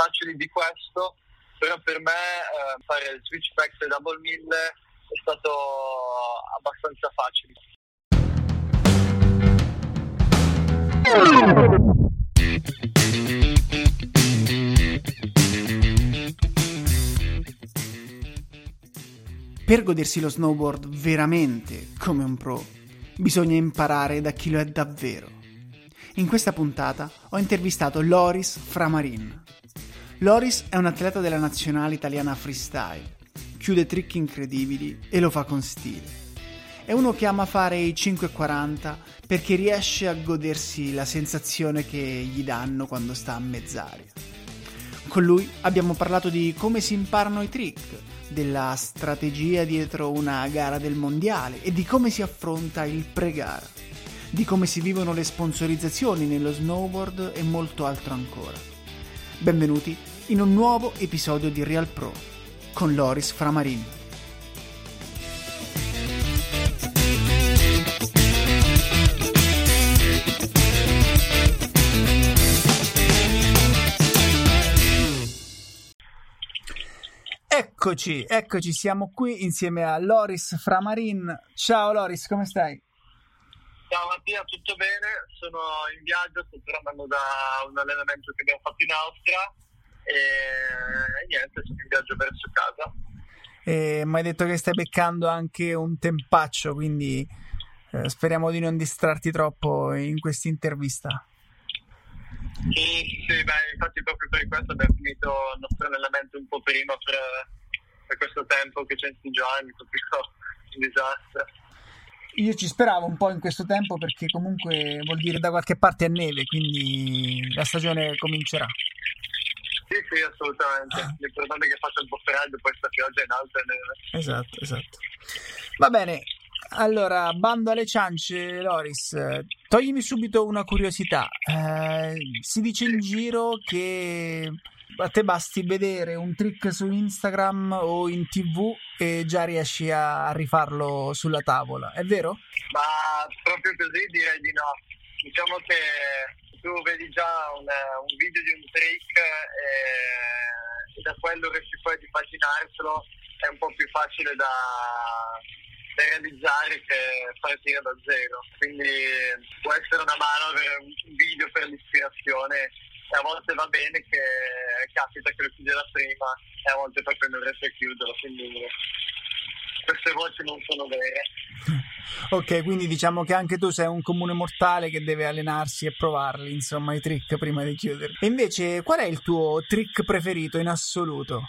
facili di questo, però per me eh, fare il switchback e double mill è stato abbastanza facile. Per godersi lo snowboard veramente come un pro, bisogna imparare da chi lo è davvero. In questa puntata ho intervistato Loris Framarin. Loris è un atleta della nazionale italiana freestyle, chiude trick incredibili e lo fa con stile. È uno che ama fare i 5,40 perché riesce a godersi la sensazione che gli danno quando sta a mezz'aria. Con lui abbiamo parlato di come si imparano i trick, della strategia dietro una gara del mondiale e di come si affronta il pre-gara, di come si vivono le sponsorizzazioni nello snowboard e molto altro ancora. Benvenuti in un nuovo episodio di Real Pro con Loris Framarin. Eccoci, eccoci, siamo qui insieme a Loris Framarin. Ciao Loris, come stai? Ciao Mattia, tutto bene? Sono in viaggio, sto tornando da un allenamento che abbiamo fatto in Austria e niente, sono in viaggio verso casa. E mi hai detto che stai beccando anche un tempaccio, quindi eh, speriamo di non distrarti troppo in questa intervista. Sì, sì, beh, infatti proprio per questo abbiamo finito il nostro allenamento un po' prima per per questo tempo che c'è in sti giorni, proprio un disastro. Io ci speravo un po' in questo tempo perché comunque vuol dire da qualche parte è neve, quindi la stagione comincerà. Sì, sì, assolutamente. Ah. L'importante è che faccia un po' freddo, poi sta pioggia in alto e neve. Esatto, esatto. Va bene, allora, bando alle ciance, Loris, toglimi subito una curiosità. Eh, si dice in giro che a te basti vedere un trick su Instagram o in tv e già riesci a rifarlo sulla tavola, è vero? Ma proprio così direi di no. Diciamo che tu vedi già un, un video di un trick e, e da quello che si può immaginarselo è un po' più facile da, da realizzare che partire da zero. Quindi può essere una mano avere un video per l'ispirazione e a volte va bene che capita che lo chiude la prima e a volte proprio non riesce a chiuderlo, quindi queste voci non sono vere. Ok, quindi diciamo che anche tu sei un comune mortale che deve allenarsi e provarli, insomma, i trick prima di chiuderli. E invece, qual è il tuo trick preferito in assoluto?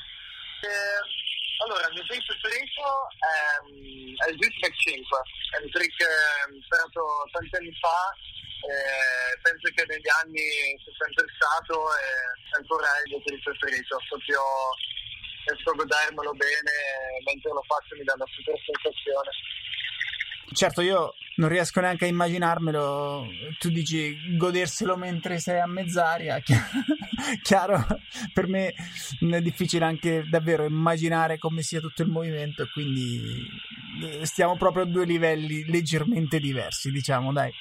Eh, allora, il mio trick preferito è, è il Switchback 5, è un trick imparato tanti anni fa penso che negli anni sia sempre stato e ancora è il mio preferito, proprio riesco a godermelo bene mentre lo faccio mi dà una super sensazione. Certo, io non riesco neanche a immaginarmelo. Tu dici goderselo mentre sei a mezz'aria. Chiaro, per me è difficile anche davvero immaginare come sia tutto il movimento. Quindi eh, stiamo proprio a due livelli leggermente diversi, diciamo, dai.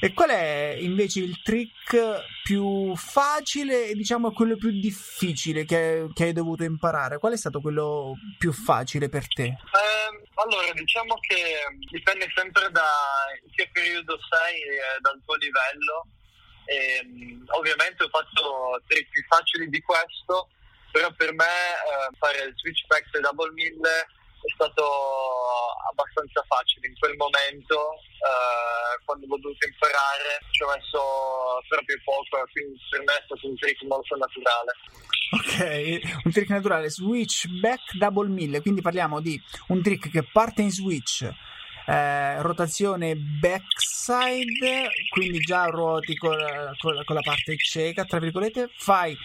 E qual è invece il trick più facile e diciamo quello più difficile che, che, hai dovuto imparare? Qual è stato quello più facile per te? Eh, allora, diciamo che dipende sempre da che periodo sei e dal tuo livello. E, ehm, ovviamente ho fatto trick più facili di questo, però per me eh, fare il switchback e double mill è stato abbastanza facile. In quel momento eh, quando l'ho dovuto imparare ci ho messo proprio poco quindi per me è stato un trick molto naturale. Ok un trick naturale. Switch back double mill quindi parliamo di un trick che parte in switch eh, rotazione backside, quindi già ruoti con, con, con la parte cieca, tra virgolette, fai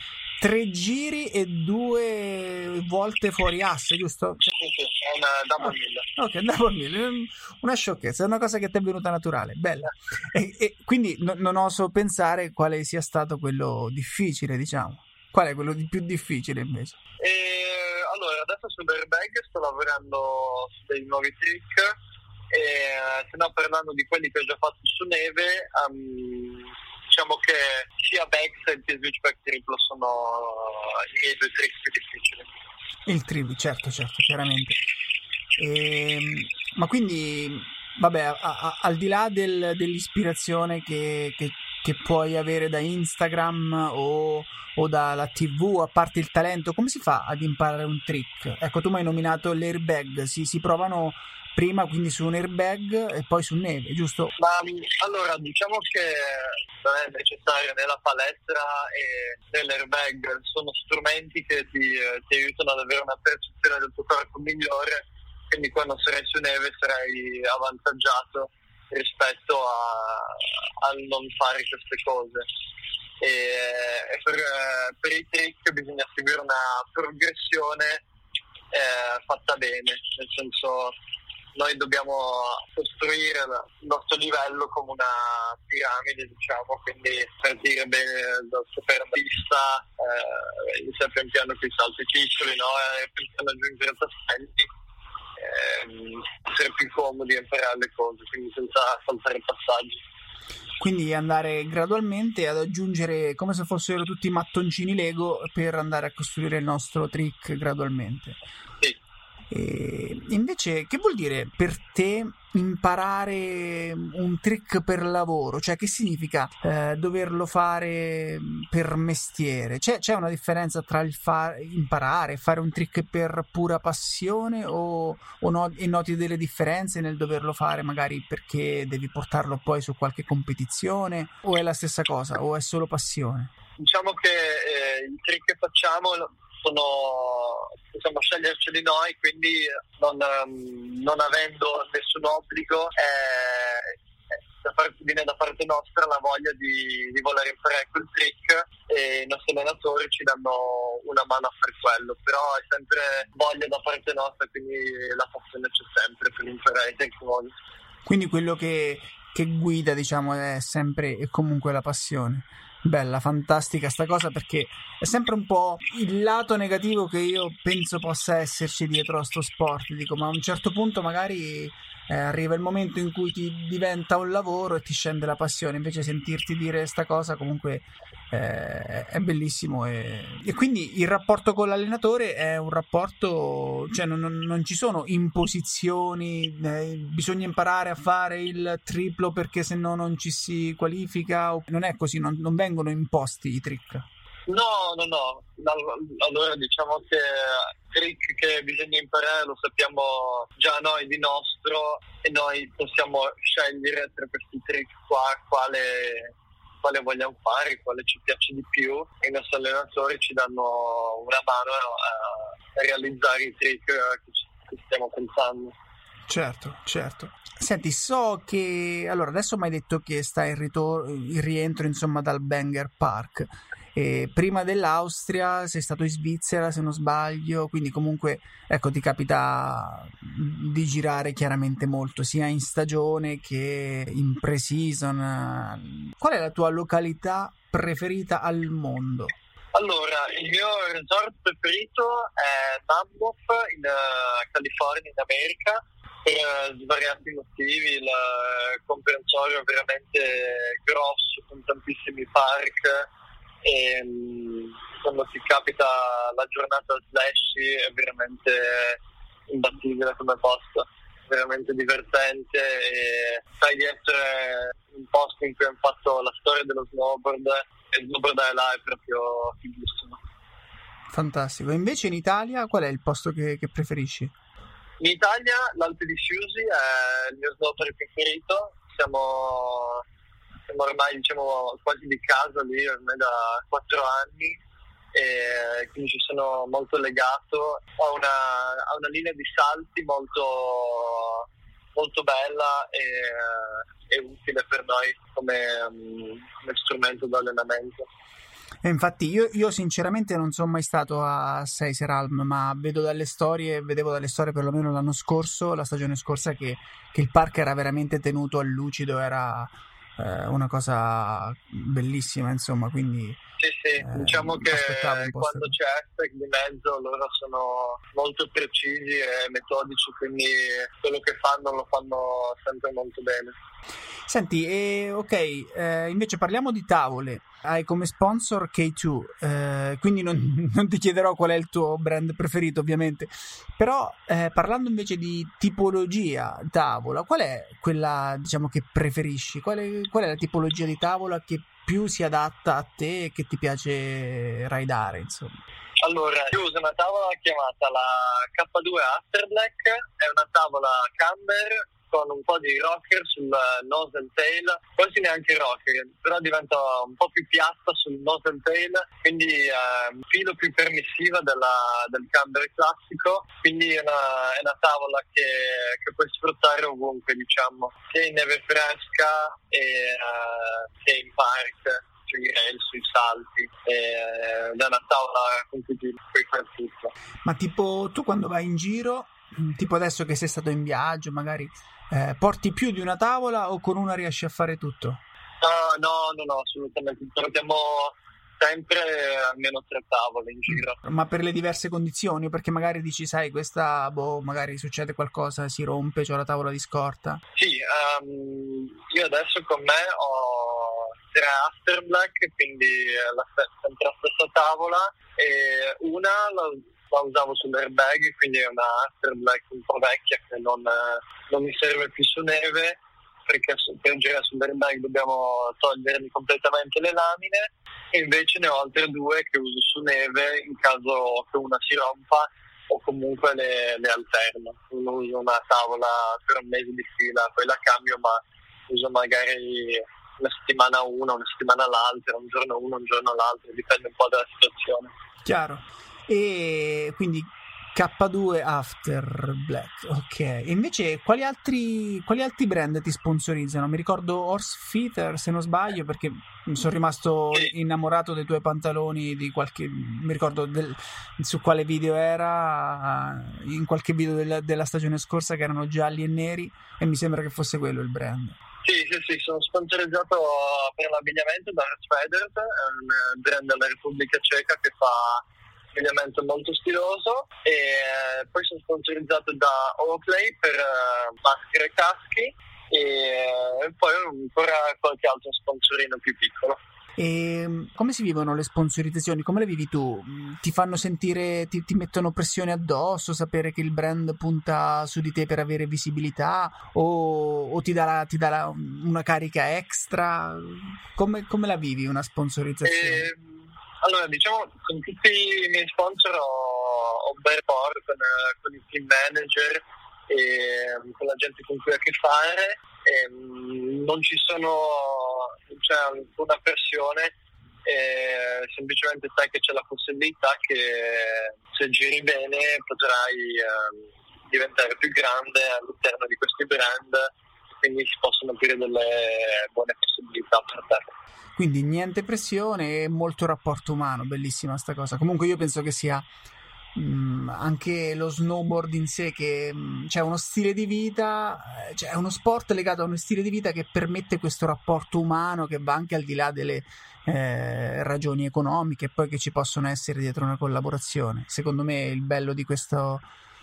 tre giri e due volte fuori asse, giusto? Sì, sì, è una double mill. Ok, double mill, una sciocchezza, è una cosa che ti è venuta naturale, bella. E, e quindi no, non oso pensare quale sia stato quello difficile, diciamo. Qual è quello di più difficile invece? E, allora, adesso sull'airbag sto lavorando su dei nuovi trick e se no parlando di quelli che ho già fatto su neve, um, diciamo che sia backside che switchback triplo sono i miei due trick più difficili. Il trivi, certo, certo, chiaramente. E, ehm, ma quindi, vabbè, a, a, al di là del, dell'ispirazione che, che, che, puoi avere da Instagram o, o dalla TV, a parte il talento, come si fa ad imparare un trick? Ecco, tu mi hai nominato l'airbag, si, si provano prima quindi su un airbag e poi su neve, giusto? Ma allora diciamo che non è necessario né la palestra né l'airbag, sono strumenti che ti, ti aiutano ad avere una percezione del tuo corpo migliore, quindi quando sarai su neve sarai avvantaggiato rispetto a, a non fare queste cose. E, e per, per, i trick bisogna seguire una progressione eh, fatta bene, nel senso noi dobbiamo costruire il nostro livello come una piramide, diciamo, quindi partire bene dal superpista, eh, iniziare pian piano con i salti piccoli, no? e pensare ad aggiungere tasselli, eh, essere più comodi a imparare le cose, quindi senza saltare passaggi. Quindi andare gradualmente ad aggiungere come se fossero tutti mattoncini Lego per andare a costruire il nostro trick gradualmente. E invece, che vuol dire per te imparare un trick per lavoro? Cioè, che significa eh, doverlo fare per mestiere? C'è, c'è una differenza tra il far, imparare, fare un trick per pura passione o, o no, e noti delle differenze nel doverlo fare magari perché devi portarlo poi su qualche competizione? O è la stessa cosa? O è solo passione? Diciamo che eh, i trick che facciamo sono, possiamo sceglierceli noi, quindi non, ehm, non avendo nessun obbligo eh, viene da parte nostra la voglia di, di voler imparare quel trick e i nostri allenatori ci danno una mano a fare quello, però è sempre voglia da parte nostra, quindi la passione c'è sempre per imparare i nuovi. Quindi quello che, che guida diciamo è sempre e comunque la passione. Bella, fantastica sta cosa perché è sempre un po' il lato negativo che io penso possa esserci dietro a sto sport. Dico, ma a un certo punto magari eh, arriva il momento in cui ti diventa un lavoro e ti scende la passione. Invece sentirti dire sta cosa comunque eh, è bellissimo. E, e, quindi il rapporto con l'allenatore è un rapporto, cioè non, non, ci sono imposizioni, eh, bisogna imparare a fare il triplo perché se no non ci si qualifica. Non è così, non, non vengono imposti i trick. No, no, no. Allora diciamo che trick che bisogna imparare lo sappiamo già noi di nostro e noi possiamo scegliere tra questi trick qua quale, quale vogliamo fare, quale ci piace di più e i nostri allenatori ci danno una mano a, realizzare i trick che, stiamo pensando. Certo, certo. Senti, so che allora adesso mi hai detto che sta in, ritor- in rientro insomma dal Banger Park. E prima dell'Austria sei stato in Svizzera, se non sbaglio, quindi comunque ecco, ti capita di girare chiaramente molto, sia in stagione che in pre-season. Qual è la tua località preferita al mondo? Allora, il mio resort preferito è Mammoth in uh, California, in America, per svariati motivi. Il comprensorio è veramente grosso, con tantissimi park e mm, quando ti capita la giornata slash è veramente imbattibile come posto veramente divertente e sai di essere un posto in cui hanno fatto la storia dello snowboard e snowboardare là è proprio fighissimo. Fantastico. Invece in Italia qual è il posto che, che preferisci? in Italia l'Alpe di Siusi è il mio snowboard preferito. Siamo siamo ormai diciamo, quasi di casa lì ormai da quattro anni e quindi ci sono molto legato. Ho una, ho una linea di salti molto, molto bella e, e, utile per noi come, come strumento di allenamento. E infatti io, io, sinceramente non sono mai stato a Seiseralm, ma vedo dalle storie, vedevo dalle storie perlomeno l'anno scorso, la stagione scorsa, che, che il parco era veramente tenuto al lucido, era eh, una cosa bellissima, insomma, quindi Sì, sì, eh, diciamo che quando c'è hashtag di mezzo loro sono molto precisi e metodici, quindi quello che fanno lo fanno sempre molto bene. Senti, eh, ok, eh, invece parliamo di tavole. Hai come sponsor K2, eh, quindi non, non, ti chiederò qual è il tuo brand preferito, ovviamente. Però eh, parlando invece di tipologia tavola, qual è quella diciamo che preferisci? Qual è, qual è la tipologia di tavola che più si adatta a te e che ti piace raidare, insomma? Allora, io uso una tavola chiamata la K2 Afterblack, è una tavola camber con un po' di rocker sul nose and tail, quasi neanche rocker, però diventa un po' più piatta sul nose and tail, quindi eh, un filo più permissiva della, del camber classico, quindi è una, è una tavola che, che, puoi sfruttare ovunque, diciamo, sia in neve fresca e, uh, sia in park sui salti, ed è una tavola con cui puoi fare tutto. Ma tipo tu quando vai in giro, tipo adesso che sei stato in viaggio, magari eh, porti più di una tavola o con una riesci a fare tutto? No, no, no, no assolutamente. Portiamo sempre almeno tre tavole in giro. Ma per le diverse condizioni? Perché magari dici, sai, questa, boh, magari succede qualcosa, si rompe, c'ho la tavola di scorta? Sì, um, io adesso con me ho tre Afterblack, quindi la sempre la stessa tavola, e una la la usavo sull'airbag, quindi è una Afterblack un po' vecchia che non, non mi serve più su neve perché per girare sull'airbag dobbiamo togliermi completamente le lamine e invece ne ho altre due che uso su neve in caso che una si rompa o comunque le, le alterno. Uno uso una tavola per un mese di fila, poi la cambio ma uso magari una settimana una, una settimana l'altra, un giorno uno, un giorno l'altro, dipende un po' dalla situazione. Chiaro. E quindi K2 After Black, ok. Invece quali altri, quali altri brand ti sponsorizzano? Mi ricordo Horse Feather, se non sbaglio, perché sono rimasto innamorato dei tuoi pantaloni di qualche... mi ricordo del, su quale video era, in qualche video della, della stagione scorsa che erano gialli e neri e mi sembra che fosse quello il brand. Sì, sì, sì, sono sponsorizzato per l'abbigliamento da Horse Feather, è un brand della Repubblica Ceca che fa abbigliamento molto stiloso e eh, poi sono sponsorizzato da Oakley per uh, maschere e caschi e, eh, poi ancora qualche altro sponsorino più piccolo. E mm, come si vivono le sponsorizzazioni? Come le vivi tu? Mm, ti fanno sentire, ti, ti, mettono pressione addosso, sapere che il brand punta su di te per avere visibilità o, o ti dà, ti dà una carica extra? Come, come, la vivi una sponsorizzazione? Eh, allora, diciamo, con tutti i miei sponsor ho, ho un bel rapport con, con, i team manager e con la gente con cui ho a che fare. E, mm, non ci sono, c'è alcuna pressione, e semplicemente sai che c'è la possibilità che se giri bene potrai eh, diventare più grande all'interno di questi brand, quindi si possono aprire delle buone possibilità per te. Quindi niente pressione e molto rapporto umano, bellissima sta cosa. Comunque io penso che sia mh, mm, anche lo snowboard in sé che mh, mm, c'è uno stile di vita, eh, cioè è uno sport legato a uno stile di vita che permette questo rapporto umano che va anche al di là delle eh, ragioni economiche poi che ci possono essere dietro una collaborazione. Secondo me il bello di questo,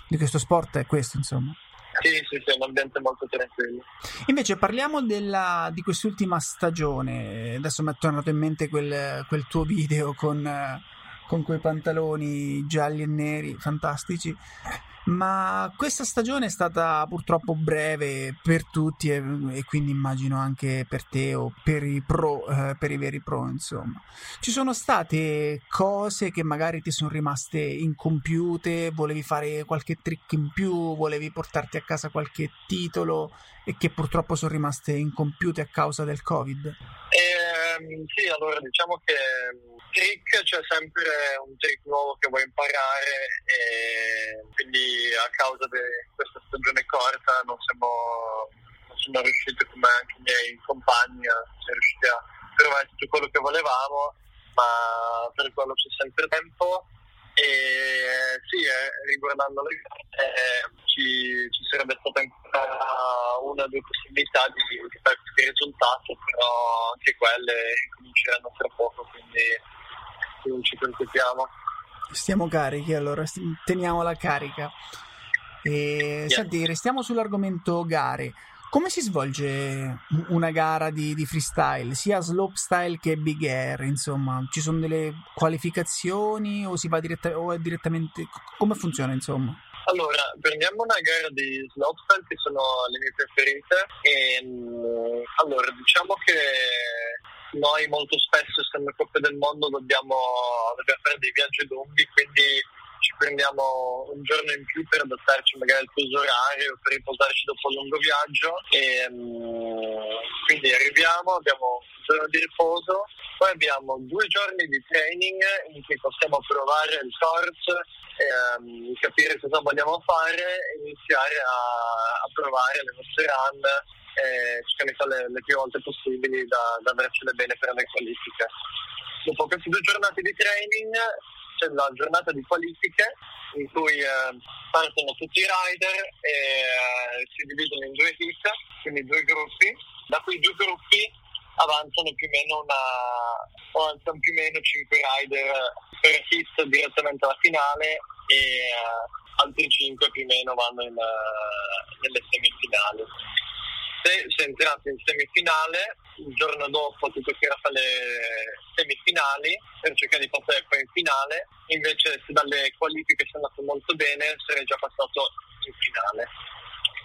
di questo sport è questo, insomma. Sì, sì, sì, è un ambiente molto tranquillo. Invece parliamo della, di quest'ultima stagione. Adesso mi è tornato in mente quel, quel tuo video con, con quei pantaloni gialli e neri, fantastici. Ma questa stagione è stata purtroppo breve per tutti e, e quindi immagino anche per te o per i pro, eh, per i veri pro, insomma. Ci sono state cose che magari ti sono rimaste incompiute, volevi fare qualche trick in più, volevi portarti a casa qualche titolo e che purtroppo sono rimaste incompiute a causa del Covid? Eh, sì, allora diciamo che trick c'è sempre un trick nuovo che vuoi imparare e quindi a causa di questa stagione corta non siamo, non siamo riusciti come anche i miei compagni a riusciti a trovare tutto quello che volevamo ma per quello c'è sempre tempo e sì, eh, riguardando le gare eh, ci, ci, sarebbe stata ancora una o due possibilità di, di fare questi risultati, però anche quelle ricominceranno tra poco, quindi sentiamo. Stiamo carichi, allora teniamo la carica. E, yeah. Senti, restiamo sull'argomento gare. Come si svolge una gara di, di, freestyle, sia slopestyle che big air? Insomma, ci sono delle qualificazioni o si va diretta, o è direttamente. Come funziona, insomma? Allora, prendiamo una gara di slopestyle che sono le mie preferite. E, mm, allora, diciamo che noi molto spesso, essendo Coppe del Mondo, dobbiamo, dobbiamo fare dei viaggi lunghi, quindi ci prendiamo un giorno in più per adattarci magari al fuso orario, per riposarci dopo un lungo viaggio. E, um, quindi arriviamo, abbiamo un giorno di riposo, poi abbiamo due giorni di training in cui possiamo provare il course, um, capire cosa vogliamo fare e iniziare a, a provare le nostre run e cercare le, le più volte possibili da, da avercele bene per le qualifiche. Dopo queste due giornate di training c'è la giornata di qualifiche in cui eh, partono tutti i rider e eh, si dividono in due hit, quindi due gruppi. Da quei due gruppi avanzano più o meno una avanzano più o meno 5 rider per hit direttamente alla finale e eh, altri 5 più o meno vanno in, uh, nelle semifinali se, se entrate in semifinale, il giorno dopo ti toccherà fare le semifinali per cercare di passare poi in finale, invece se dalle qualifiche sei andato molto bene sarei già passato in finale.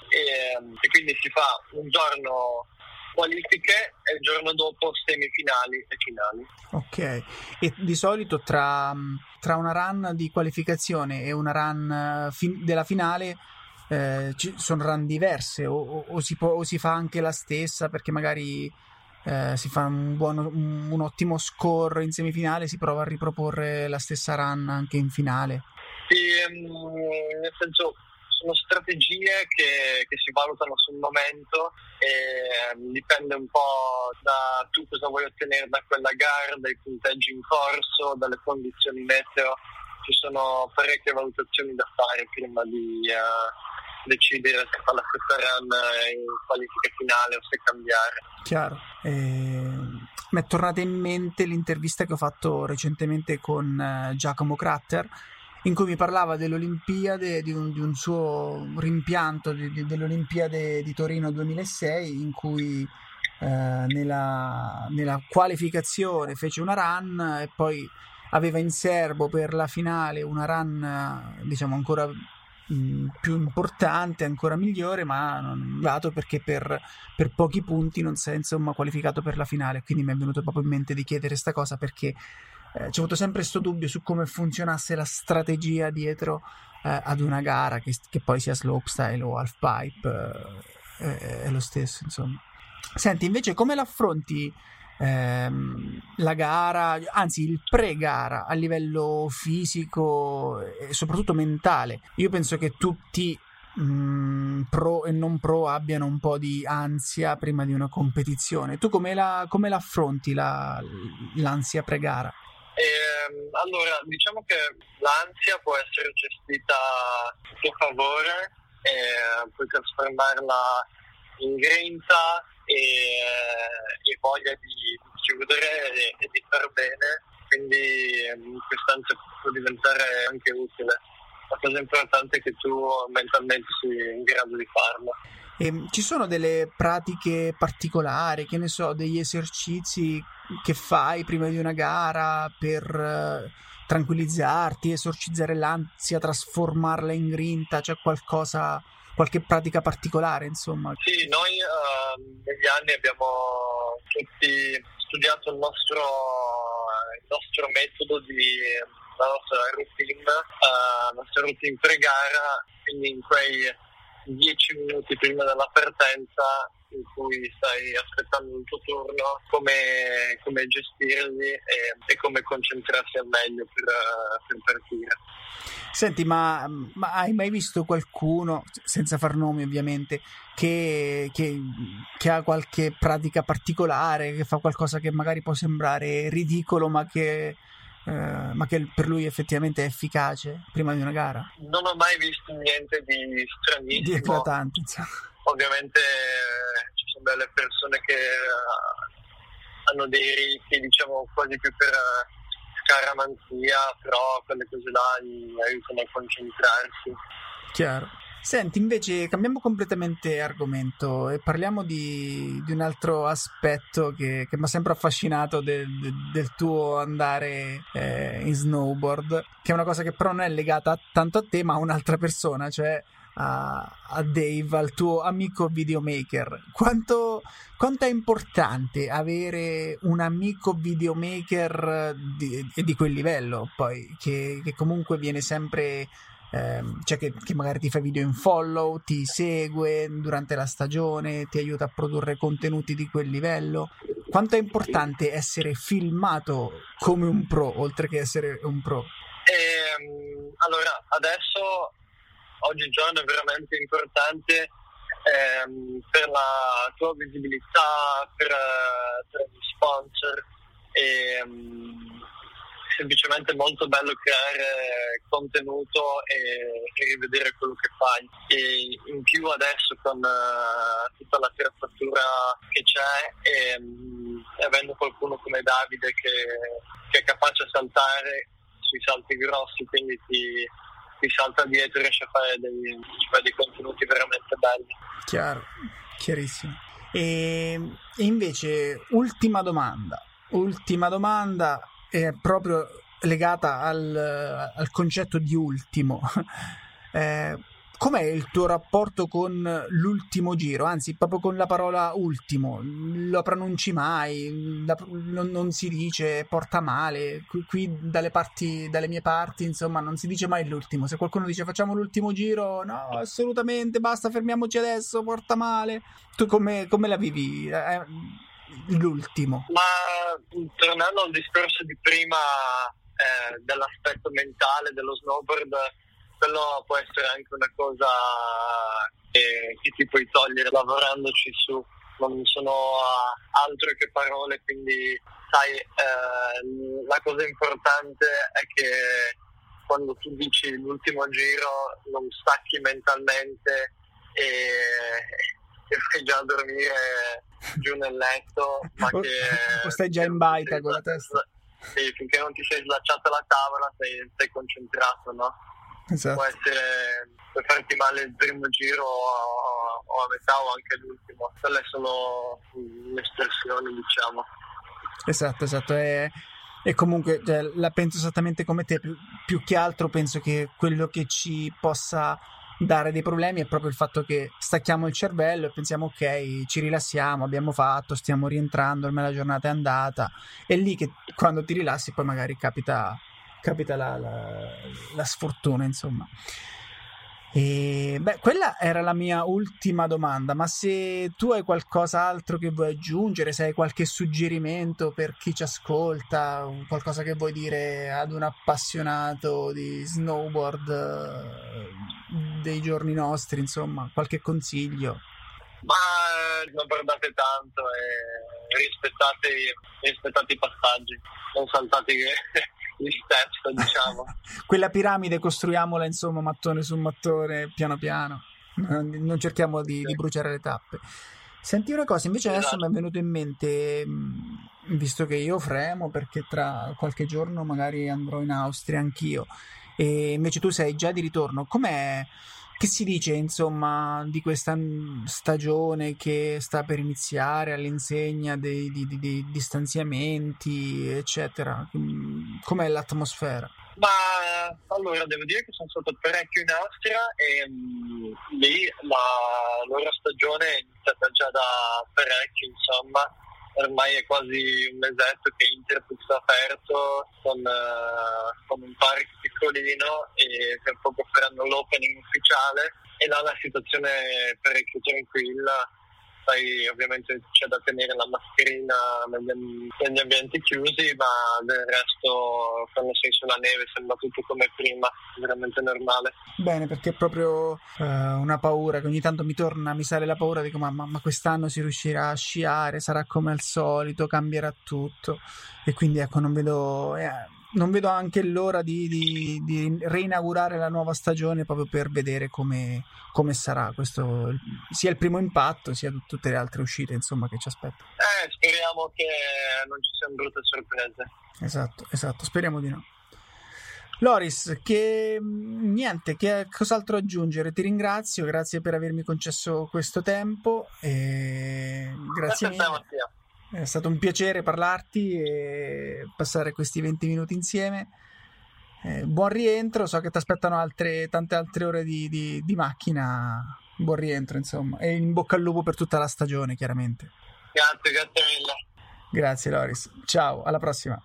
E, e quindi si fa un giorno qualifiche e il giorno dopo semifinali e finali. Ok, e di solito tra, tra una run di qualificazione e una run eh, fin- della finale eh, ci sono run diverse o, o, o, si può, o, si fa anche la stessa perché magari eh, si fa un, buon, un, un, ottimo score in semifinale si prova a riproporre la stessa run anche in finale? Sì, um, nel senso sono strategie che, che, si valutano sul momento e um, dipende un po' da tu cosa vuoi ottenere da quella gara, dai punteggi in corso, dalle condizioni meteo. Ci sono parecchie valutazioni da fare prima di uh, decidere se fare la stessa run in qualifica finale o se cambiare. Chiaro. Eh, mi è tornata in mente l'intervista che ho fatto recentemente con eh, Giacomo Cratter in cui mi parlava dell'Olimpiade, di un, di un suo rimpianto di, di, dell'Olimpiade di Torino 2006 in cui eh, nella, nella qualificazione fece una run e poi aveva in serbo per la finale una run diciamo ancora Mm, più importante, ancora migliore, ma non arrivato perché per, per, pochi punti non si è insomma qualificato per la finale. Quindi mi è venuto proprio in mente di chiedere questa cosa perché eh, c'è avuto sempre questo dubbio su come funzionasse la strategia dietro eh, ad una gara, che, che, poi sia slopestyle o halfpipe, eh, è lo stesso, insomma. Senti, invece, come l'affronti? Ehm, la gara, anzi il pre-gara a livello fisico e soprattutto mentale. Io penso che tutti mm, pro e non pro abbiano un po' di ansia prima di una competizione. Tu come la, come la affronti la, l'ansia pre-gara? Eh, allora, diciamo che l'ansia può essere gestita a tuo favore e puoi trasformarla in grinta e, e voglia di chiudere e, e, di far bene, quindi ehm, quest'ansia può diventare anche utile. La cosa importante è che tu mentalmente sei in grado di farlo. E ehm, ci sono delle pratiche particolari, che ne so, degli esercizi che fai prima di una gara per uh, tranquillizzarti, esorcizzare l'ansia, trasformarla in grinta? C'è qualcosa qualche pratica particolare, insomma? Sì, noi uh, negli anni abbiamo tutti studiato il nostro, il nostro metodo di la nostra routine, uh, la nostra routine pre-gara, quindi in quei dieci minuti prima della partenza in cui stai aspettando il tuo turno, come, come gestirli e, e, come concentrarsi al meglio per, per partire. Senti, ma, ma, hai mai visto qualcuno, senza far nomi ovviamente, che, che, che, ha qualche pratica particolare, che fa qualcosa che magari può sembrare ridicolo, ma che, eh, ma che per lui effettivamente è efficace prima di una gara? Non ho mai visto niente di stranissimo. Di eclatante, insomma. Ovviamente ci sono delle persone che uh, hanno dei riti, diciamo, quasi più per scaramanzia, però quelle cose là gli aiutano a concentrarsi. Chiaro. Senti, invece cambiamo completamente argomento e parliamo di, di un altro aspetto che, che mi ha sempre affascinato del, del tuo andare eh, in snowboard, che è una cosa che però non è legata tanto a te ma a un'altra persona, cioè a, a Dave, al tuo amico videomaker. Quanto, quanto, è importante avere un amico videomaker di, di quel livello, poi, che, che comunque viene sempre ehm, cioè che, che, magari ti fa video in follow, ti segue durante la stagione, ti aiuta a produrre contenuti di quel livello. Quanto è importante essere filmato come un pro, oltre che essere un pro? Ehm, allora, adesso, oggigiorno è veramente importante ehm, per la tua visibilità, per, per gli sponsor. E, um, semplicemente molto bello creare contenuto e, e, rivedere quello che fai. E in più adesso con uh, tutta la attrezzatura che c'è e, um, avendo qualcuno come Davide che, che, è capace a saltare sui salti grossi, quindi ti, ti salta dietro e riesce a fare dei, fare dei contenuti veramente belli. Chiaro, chiarissimo. E, e invece, ultima domanda. Ultima domanda, è proprio legata al, al concetto di ultimo. Eh, com'è il tuo rapporto con l'ultimo giro? Anzi, proprio con la parola ultimo, lo pronunci mai, la, non, non, si dice porta male. Qui, qui, dalle, parti, dalle mie parti, insomma, non si dice mai l'ultimo. Se qualcuno dice facciamo l'ultimo giro, no, assolutamente, basta, fermiamoci adesso, porta male. Tu come, come la vivi? Eh, l'ultimo. Ma tornando al discorso di prima eh, dell'aspetto mentale dello snowboard, quello può essere anche una cosa che, che ti puoi togliere lavorandoci su, non sono altro che parole, quindi sai, eh, la cosa importante è che quando tu dici l'ultimo giro non stacchi mentalmente e, e vai già a dormire giù nel letto, ma che... O stai già in baita con la testa. Sì, finché non ti sei slacciato la tavola sei, sei concentrato, no? Esatto. Può essere per farti male il primo giro o, a metà o anche l'ultimo. Quelle sono le espressioni, diciamo. Esatto, esatto. E, e comunque cioè, la penso esattamente come te. Più, più che altro penso che quello che ci possa dare dei problemi è proprio il fatto che stacchiamo il cervello e pensiamo ok, ci rilassiamo, abbiamo fatto, stiamo rientrando, ormai la giornata è andata. È lì che quando ti rilassi poi magari capita, capita la, la, la sfortuna, insomma. E, beh, quella era la mia ultima domanda, ma se tu hai qualcos'altro che vuoi aggiungere, se hai qualche suggerimento per chi ci ascolta, qualcosa che vuoi dire ad un appassionato di snowboard eh, dei giorni nostri, insomma, qualche consiglio? Ma non guardate tanto e rispettate, rispettate i passaggi, non saltate gli steps, diciamo. Quella piramide costruiamola, insomma, mattone su mattone, piano piano. Non cerchiamo di, sì. di bruciare le tappe. Senti una cosa, invece esatto. adesso mi è venuto in mente, visto che io fremo perché tra qualche giorno magari andrò in Austria anch'io, e invece tu sei già di ritorno, com'è che si dice, insomma, di questa stagione che sta per iniziare all'insegna dei, di, di, di distanziamenti, eccetera? Com'è l'atmosfera? Ma allora devo dire che sono stato parecchio in Austria e um, lì la loro stagione è iniziata già da parecchio, insomma ormai è quasi un mesetto che Interpux è aperto con, uh, con un park piccolino e per poco faranno l'opening ufficiale e là la situazione è parecchio tranquilla sai, ovviamente c'è da tenere la mascherina negli, negli, ambienti chiusi, ma del resto quando sei sulla neve sembra tutto come prima, veramente normale. Bene, perché è proprio uh, una paura che ogni tanto mi torna, mi sale la paura, dico ma, ma, ma quest'anno si riuscirà a sciare, sarà come al solito, cambierà tutto e quindi ecco non vedo... Eh, non vedo anche l'ora di, di, di, reinaugurare la nuova stagione proprio per vedere come, come, sarà questo, sia il primo impatto sia tutte le altre uscite insomma, che ci aspettano. Eh, speriamo che non ci siano brutte sorprese. Esatto, esatto, speriamo di no. Loris, che niente, che cos'altro aggiungere? Ti ringrazio, grazie per avermi concesso questo tempo. E grazie mille. È stato un piacere parlarti e passare questi 20 minuti insieme. Eh, buon rientro, so che ti aspettano altre, tante altre ore di, di, di, macchina. Buon rientro, insomma, e in bocca al lupo per tutta la stagione, chiaramente. Grazie, grazie mille. Grazie, Loris. Ciao, alla prossima.